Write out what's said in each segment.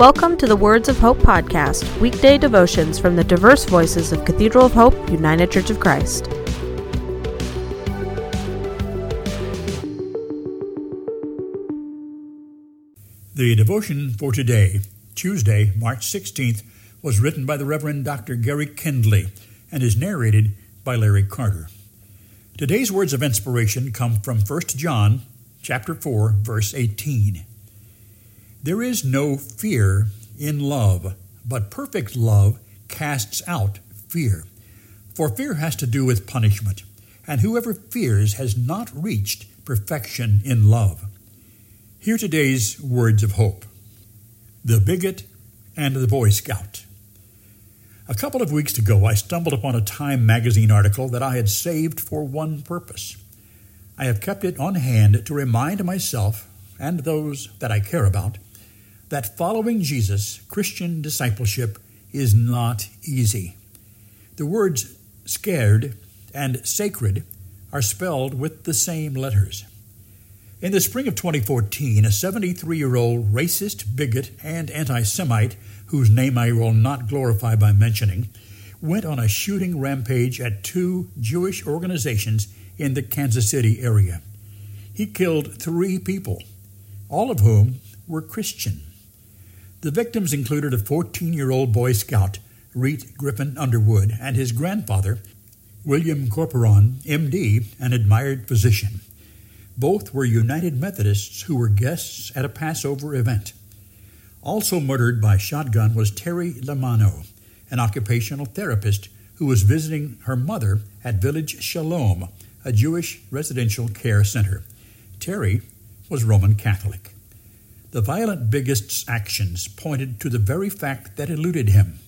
Welcome to the Words of Hope podcast, weekday devotions from the diverse voices of Cathedral of Hope, United Church of Christ. The devotion for today, Tuesday, March 16th, was written by the Reverend Dr. Gary Kindley and is narrated by Larry Carter. Today's words of inspiration come from 1 John chapter 4 verse 18. There is no fear in love, but perfect love casts out fear. For fear has to do with punishment, and whoever fears has not reached perfection in love. Hear today's words of hope The Bigot and the Boy Scout. A couple of weeks ago, I stumbled upon a Time magazine article that I had saved for one purpose. I have kept it on hand to remind myself and those that I care about that following Jesus, Christian discipleship, is not easy. The words scared and sacred are spelled with the same letters. In the spring of 2014, a 73 year old racist, bigot, and anti Semite, whose name I will not glorify by mentioning, went on a shooting rampage at two Jewish organizations in the Kansas City area. He killed three people, all of whom were Christian. The victims included a 14 year old Boy Scout, Reat Griffin Underwood, and his grandfather, William Corporon, MD, an admired physician. Both were United Methodists who were guests at a Passover event. Also murdered by shotgun was Terri LaManno, an occupational therapist who was visiting her mother at Village Shalom, a Jewish residential care center. Terri was Roman Catholic. The violent bigot's actions pointed to the very fact that eluded him.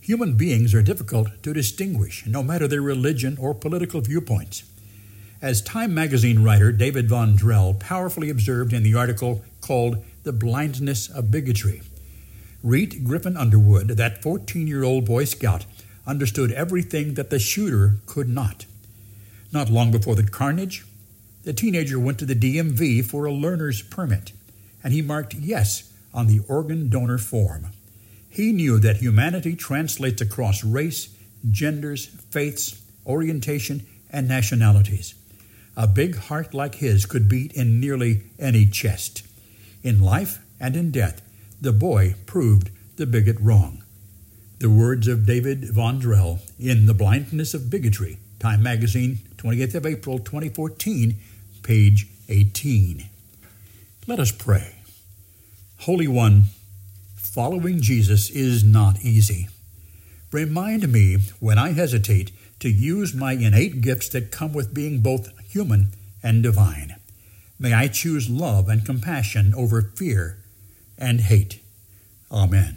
Human beings are difficult to distinguish, no matter their religion or political viewpoints. As Time magazine writer David Von Drehle powerfully observed in the article called The Blindness of Bigotry, Reat Griffin Underwood, that 14 year old Boy Scout, understood everything that the shooter could not. Not long before the carnage, the teenager went to the DMV for a learner's permit and he marked yes on the organ donor form. He knew that humanity translates across race, genders, faiths, orientation, and nationalities. A big heart like his could beat in nearly any chest. In life and in death, the boy proved the bigot wrong. The words of David Von Drehle in The Blindness of Bigotry, Time Magazine, 28th of April 2014, page 18. Let us pray. Holy One, following Jesus is not easy. Remind me when I hesitate to use my innate gifts that come with being both human and divine. May I choose love and compassion over fear and hate. Amen.